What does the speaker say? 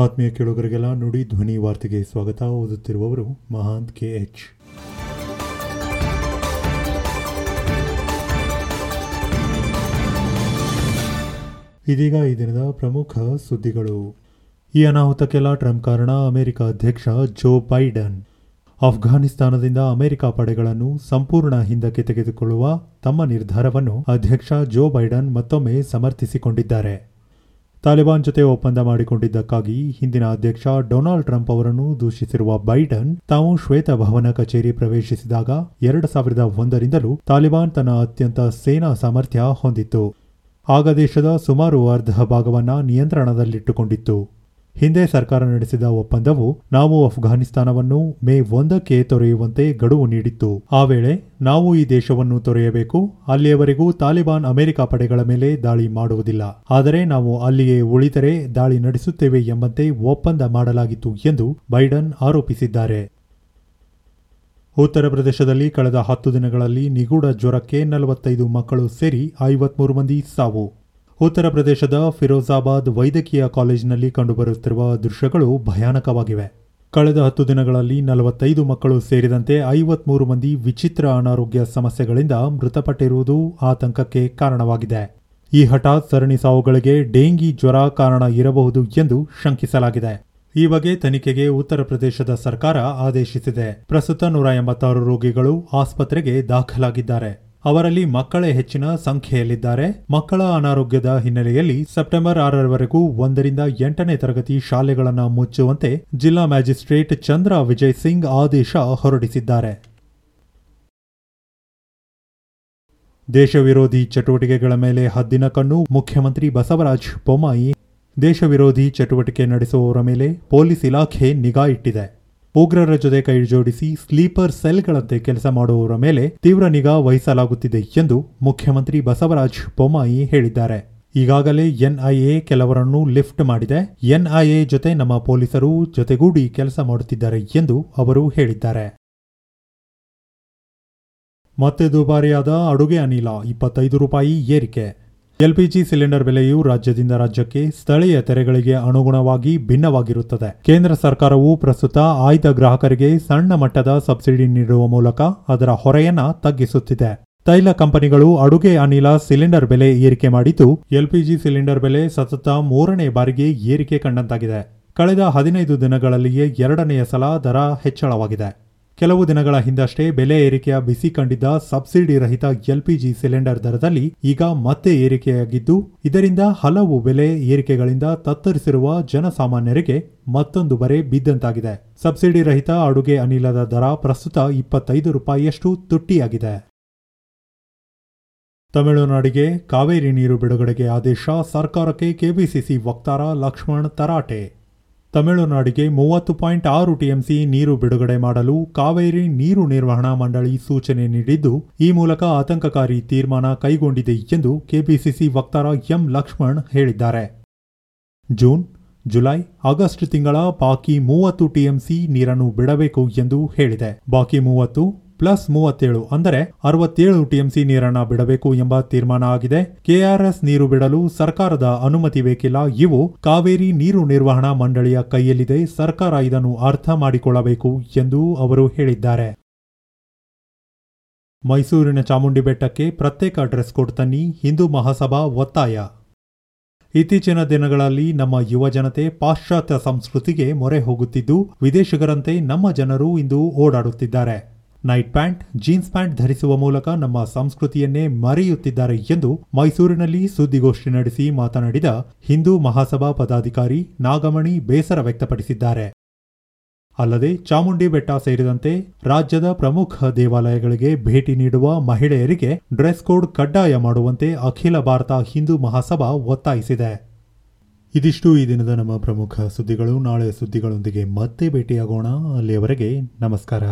ಆತ್ಮೀಯ ಕೇಳುಗರಿಗೆಲ್ಲ ನುಡಿ ಧ್ವನಿ ವಾರ್ತೆಗೆ ಸ್ವಾಗತ. ಓದುತ್ತಿರುವವರು ಮಹಾಂತ್ ಕೆ ಎಚ್. ಇದೀಗ ಈ ದಿನದ ಪ್ರಮುಖ ಸುದ್ದಿಗಳು. ಈ ಅನಾಹುತಕ್ಕೆಲ್ಲ ಟ್ರಂಪ್ ಕಾರಣ ಅಮೆರಿಕ ಅಧ್ಯಕ್ಷ ಜೋ ಬೈಡನ್. ಅಫ್ಘಾನಿಸ್ತಾನದಿಂದ ಅಮೆರಿಕ ಪಡೆಗಳನ್ನು ಸಂಪೂರ್ಣ ಹಿಂದಕ್ಕೆ ತೆಗೆದುಕೊಳ್ಳುವ ತಮ್ಮ ನಿರ್ಧಾರವನ್ನು ಅಧ್ಯಕ್ಷ ಜೋ ಬೈಡನ್ ಮತ್ತೊಮ್ಮೆ ಸಮರ್ಥಿಸಿಕೊಂಡಿದ್ದಾರೆ. ತಾಲಿಬಾನ್ ಜೊತೆ ಒಪ್ಪಂದ ಮಾಡಿಕೊಂಡಿದ್ದಕ್ಕಾಗಿ ಹಿಂದಿನ ಅಧ್ಯಕ್ಷ ಡೊನಾಲ್ಡ್ ಟ್ರಂಪ್ ಅವರನ್ನು ದೂಷಿಸಿರುವ ಬೈಡನ್ ತಾವು ಶ್ವೇತಭವನ ಕಚೇರಿ ಪ್ರವೇಶಿಸಿದಾಗ ಎರಡು ಸಾವಿರದ ಒಂದರಿಂದಲೂ ತಾಲಿಬಾನ್ ತನ್ನ ಅತ್ಯಂತ ಸೇನಾ ಸಾಮರ್ಥ್ಯ ಹೊಂದಿತ್ತು. ಆಗ ದೇಶದ ಸುಮಾರು ಅರ್ಧ ಭಾಗವನ್ನು ನಿಯಂತ್ರಣದಲ್ಲಿಟ್ಟುಕೊಂಡಿತ್ತು. ಹಿಂದೆ ಸರ್ಕಾರ ನಡೆಸಿದ ಒಪ್ಪಂದವು ನಾವು ಅಫ್ಘಾನಿಸ್ತಾನವನ್ನು ಮೇ ಒಂದಕ್ಕೆ ತೊರೆಯುವಂತೆ ಗಡುವು ನೀಡಿತ್ತು. ಆ ವೇಳೆ ನಾವು ಈ ದೇಶವನ್ನು ತೊರೆಯಬೇಕು, ಅಲ್ಲಿಯವರೆಗೂ ತಾಲಿಬಾನ್ ಅಮೆರಿಕ ಪಡೆಗಳ ಮೇಲೆ ದಾಳಿ ಮಾಡುವುದಿಲ್ಲ. ಆದರೆ ನಾವು ಅಲ್ಲಿಯೇ ಉಳಿದರೆ ದಾಳಿ ನಡೆಸುತ್ತೇವೆ ಎಂಬಂತೆ ಒಪ್ಪಂದ ಮಾಡಲಾಗಿತ್ತು ಎಂದು ಬೈಡನ್ ಆರೋಪಿಸಿದ್ದಾರೆ. ಉತ್ತರ ಪ್ರದೇಶದಲ್ಲಿ ಕಳೆದ ಹತ್ತು ದಿನಗಳಲ್ಲಿ ನಿಗೂಢ ಜ್ವರಕ್ಕೆ ನಲವತ್ತೈದು ಮಕ್ಕಳು ಸೇರಿ ಐವತ್ಮೂರು ಮಂದಿ ಸಾವು. ಉತ್ತರ ಪ್ರದೇಶದ ಫಿರೋಜಾಬಾದ್ ವೈದ್ಯಕೀಯ ಕಾಲೇಜಿನಲ್ಲಿ ಕಂಡುಬರುತ್ತಿರುವ ದೃಶ್ಯಗಳು ಭಯಾನಕವಾಗಿವೆ. ಕಳೆದ ಹತ್ತು ದಿನಗಳಲ್ಲಿ ನಲವತ್ತೈದು ಮಕ್ಕಳು ಸೇರಿದಂತೆ ಐವತ್ಮೂರು ಮಂದಿ ವಿಚಿತ್ರ ಅನಾರೋಗ್ಯ ಸಮಸ್ಯೆಗಳಿಂದ ಮೃತಪಟ್ಟಿರುವುದು ಆತಂಕಕ್ಕೆ ಕಾರಣವಾಗಿದೆ. ಈ ಹಠಾತ್ ಸರಣಿ ಸಾವುಗಳಿಗೆ ಡೆಂಗಿ ಜ್ವರ ಕಾರಣ ಇರಬಹುದು ಎಂದು ಶಂಕಿಸಲಾಗಿದೆ. ಈ ಬಗ್ಗೆ ತನಿಖೆಗೆ ಉತ್ತರ ಪ್ರದೇಶದ ಸರ್ಕಾರ ಆದೇಶಿಸಿದೆ. ಪ್ರಸ್ತುತ ನೂರ ಎಂಬತ್ತಾರು ರೋಗಿಗಳು ಆಸ್ಪತ್ರೆಗೆ ದಾಖಲಾಗಿದ್ದಾರೆ. ಅವರಲ್ಲಿ ಮಕ್ಕಳೇ ಹೆಚ್ಚಿನ ಸಂಖ್ಯೆಯಲ್ಲಿದ್ದಾರೆ. ಮಕ್ಕಳ ಅನಾರೋಗ್ಯದ ಹಿನ್ನೆಲೆಯಲ್ಲಿ ಸೆಪ್ಟೆಂಬರ್ ಆರರವರೆಗೂ ಒಂದರಿಂದ ಎಂಟನೇ ತರಗತಿ ಶಾಲೆಗಳನ್ನು ಮುಚ್ಚುವಂತೆ ಜಿಲ್ಲಾ ಮ್ಯಾಜಿಸ್ಟ್ರೇಟ್ ಚಂದ್ರ ವಿಜಯ್ ಸಿಂಗ್ ಆದೇಶ ಹೊರಡಿಸಿದ್ದಾರೆ. ದೇಶ ವಿರೋಧಿ ಚಟುವಟಿಕೆಗಳ ಮೇಲೆ ಹದ್ದಿನ ಕಣ್ಣು, ಮುಖ್ಯಮಂತ್ರಿ ಬಸವರಾಜ್ ಬೊಮ್ಮಾಯಿ. ದೇಶ ವಿರೋಧಿ ಚಟುವಟಿಕೆ ನಡೆಸುವವರ ಮೇಲೆ ಪೊಲೀಸ್ ಇಲಾಖೆ ನಿಗಾ ಇಟ್ಟಿದೆ. ಉಗ್ರರ ಜೊತೆ ಕೈ ಜೋಡಿಸಿ ಸ್ಲೀಪರ್ ಸೆಲ್ಗಳಂತೆ ಕೆಲಸ ಮಾಡುವವರ ಮೇಲೆ ತೀವ್ರ ನಿಗಾ ವಹಿಸಲಾಗುತ್ತಿದೆ ಎಂದು ಮುಖ್ಯಮಂತ್ರಿ ಬಸವರಾಜ್ ಬೊಮ್ಮಾಯಿ ಹೇಳಿದ್ದಾರೆ. ಈಗಾಗಲೇ ಎನ್ಐಎ ಕೆಲವರನ್ನು ಲಿಫ್ಟ್ ಮಾಡಿದೆ. ಎನ್ಐಎ ಜೊತೆ ನಮ್ಮ ಪೊಲೀಸರು ಜೊತೆಗೂಡಿ ಕೆಲಸ ಮಾಡುತ್ತಿದ್ದಾರೆ ಎಂದು ಅವರು ಹೇಳಿದ್ದಾರೆ. ಮತ್ತೆ ದುಬಾರಿಯಾದ ಅಡುಗೆ ಅನಿಲ ಇಪ್ಪತ್ತೈದು ರೂಪಾಯಿ ಏರಿಕೆ. ಎಲ್ಪಿಜಿ ಸಿಲಿಂಡರ್ ಬೆಲೆಯು ರಾಜ್ಯದಿಂದ ರಾಜ್ಯಕ್ಕೆ ಸ್ಥಳೀಯ ತೆರೆಗಳಿಗೆ ಅನುಗುಣವಾಗಿ ಭಿನ್ನವಾಗಿರುತ್ತದೆ. ಕೇಂದ್ರ ಸರ್ಕಾರವು ಪ್ರಸ್ತುತ ಆಯ್ದ ಗ್ರಾಹಕರಿಗೆ ಸಣ್ಣ ಮಟ್ಟದ ಸಬ್ಸಿಡಿ ನೀಡುವ ಮೂಲಕ ಅದರ ಹೊರೆಯನ್ನ ತಗ್ಗಿಸುತ್ತಿದೆ. ತೈಲ ಕಂಪನಿಗಳು ಅಡುಗೆ ಅನಿಲ ಸಿಲಿಂಡರ್ ಬೆಲೆ ಏರಿಕೆ ಮಾಡಿದ್ದು, ಎಲ್ಪಿಜಿ ಸಿಲಿಂಡರ್ ಬೆಲೆ ಸತತ ಮೂರನೇ ಬಾರಿಗೆ ಏರಿಕೆ ಕಂಡಂತಾಗಿದೆ. ಕಳೆದ ಹದಿನೈದು ದಿನಗಳಲ್ಲಿಯೇ ಎರಡನೆಯ ಸಲ ದರ ಹೆಚ್ಚಳವಾಗಿದೆ. ಕೆಲವು ದಿನಗಳ ಹಿಂದಷ್ಟೇ ಬೆಲೆ ಏರಿಕೆಯ ಬಿಸಿ ಕಂಡಿದ್ದ ಸಬ್ಸಿಡಿ ರಹಿತ ಎಲ್ಪಿಜಿ ಸಿಲಿಂಡರ್ ದರದಲ್ಲಿ ಈಗ ಮತ್ತೆ ಏರಿಕೆಯಾಗಿದ್ದು, ಇದರಿಂದ ಹಲವು ಬೆಲೆ ಏರಿಕೆಗಳಿಂದ ತತ್ತರಿಸಿರುವ ಜನಸಾಮಾನ್ಯರಿಗೆ ಮತ್ತೊಂದು ಬರೆ ಬಿದ್ದಂತಾಗಿದೆ. ಸಬ್ಸಿಡಿ ರಹಿತ ಅಡುಗೆ ಅನಿಲದ ದರ ಪ್ರಸ್ತುತ ಇಪ್ಪತ್ತೈದು ರೂಪಾಯಿಯಷ್ಟು ತುಟ್ಟಿಯಾಗಿದೆ. ತಮಿಳುನಾಡಿಗೆ ಕಾವೇರಿ ನೀರು ಬಿಡುಗಡೆಗೆ ಆದೇಶ, ಸರ್ಕಾರಕ್ಕೆ ಕೆಪಿಸಿಸಿ ವಕ್ತಾರ ಲಕ್ಷ್ಮಣ್ ತರಾಟೆ. ತಮಿಳುನಾಡಿಗೆ ಮೂವತ್ತು ಪಾಯಿಂಟ್ ಆರು ಟಿಎಂಸಿ ನೀರು ಬಿಡುಗಡೆ ಮಾಡಲು ಕಾವೇರಿ ನೀರು ನಿರ್ವಹಣಾ ಮಂಡಳಿ ಸೂಚನೆ ನೀಡಿದ್ದು, ಈ ಮೂಲಕ ಆತಂಕಕಾರಿ ತೀರ್ಮಾನ ಕೈಗೊಂಡಿದೆ ಎಂದು ಕೆಪಿಸಿಸಿ ವಕ್ತಾರ ಎಂ ಲಕ್ಷ್ಮಣ್ ಹೇಳಿದ್ದಾರೆ. ಜೂನ್, ಜುಲೈ, ಆಗಸ್ಟ್ ತಿಂಗಳ ಬಾಕಿ ಮೂವತ್ತು ಟಿಎಂಸಿ ನೀರನ್ನು ಬಿಡಬೇಕು ಎಂದು ಹೇಳಿದೆ. ಬಾಕಿ ಮೂವತ್ತು ಪ್ಲಸ್ ಮೂವತ್ತೇಳು ಅಂದರೆ ಅರವತ್ತೇಳು ಟಿಎಂಸಿ ನೀರನ್ನ ಬಿಡಬೇಕು ಎಂಬ ತೀರ್ಮಾನ ಆಗಿದೆ. ಕೆಆರ್ಎಸ್ ನೀರು ಬಿಡಲು ಸರ್ಕಾರದ ಅನುಮತಿ ಬೇಕಿಲ್ಲ. ಇವು ಕಾವೇರಿ ನೀರು ನಿರ್ವಹಣಾ ಮಂಡಳಿಯ ಕೈಯಲ್ಲಿದೆ. ಸರ್ಕಾರ ಇದನ್ನು ಅರ್ಥ ಮಾಡಿಕೊಳ್ಳಬೇಕು ಎಂದು ಅವರು ಹೇಳಿದ್ದಾರೆ. ಮೈಸೂರಿನ ಚಾಮುಂಡಿ ಬೆಟ್ಟಕ್ಕೆ ಪ್ರತ್ಯೇಕ ಡ್ರೆಸ್ ಕೋಡ್ ತನ್ನಿ. ಹಿಂದೂ ಮಹಾಸಭಾ ಒತ್ತಾಯ. ಇತ್ತೀಚಿನ ದಿನಗಳಲ್ಲಿ ನಮ್ಮ ಯುವ ಜನತೆ ಪಾಶ್ಚಾತ್ಯ ಸಂಸ್ಕೃತಿಗೆ ಮೊರೆ ಹೋಗುತ್ತಿದ್ದು, ವಿದೇಶಿಗರಂತೆ ನಮ್ಮ ಜನರು ಇಂದು ಓಡಾಡುತ್ತಿದ್ದಾರೆ. ನೈಟ್ ಪ್ಯಾಂಟ್ ಜೀನ್ಸ್ ಪ್ಯಾಂಟ್ ಧರಿಸುವ ಮೂಲಕ ನಮ್ಮ ಸಂಸ್ಕೃತಿಯನ್ನೇ ಮರೆಯುತ್ತಿದ್ದಾರೆ ಎಂದು ಮೈಸೂರಿನಲ್ಲಿ ಸುದ್ದಿಗೋಷ್ಠಿ ನಡೆಸಿ ಮಾತನಾಡಿದ ಹಿಂದೂ ಮಹಾಸಭಾ ಪದಾಧಿಕಾರಿ ನಾಗಮಣಿ ಬೇಸರ ವ್ಯಕ್ತಪಡಿಸಿದ್ದಾರೆ. ಅಲ್ಲದೆ ಚಾಮುಂಡಿ ಬೆಟ್ಟ ಸೇರಿದಂತೆ ರಾಜ್ಯದ ಪ್ರಮುಖ ದೇವಾಲಯಗಳಿಗೆ ಭೇಟಿ ನೀಡುವ ಮಹಿಳೆಯರಿಗೆ ಡ್ರೆಸ್ ಕೋಡ್ ಕಡ್ಡಾಯ ಮಾಡುವಂತೆ ಅಖಿಲ ಭಾರತ ಹಿಂದೂ ಮಹಾಸಭಾ ಒತ್ತಾಯಿಸಿದೆ. ಇದಿಷ್ಟು. ಈ ದಿನದ ನಮ್ಮ ಪ್ರಮುಖ ಸುದ್ದಿಗಳು. ನಾಳೆ ಸುದ್ದಿಗಳೊಂದಿಗೆ ಮತ್ತೆ ಭೇಟಿಯಾಗೋಣ. ಅಲ್ಲಿಯವರೆಗೆ ನಮಸ್ಕಾರ.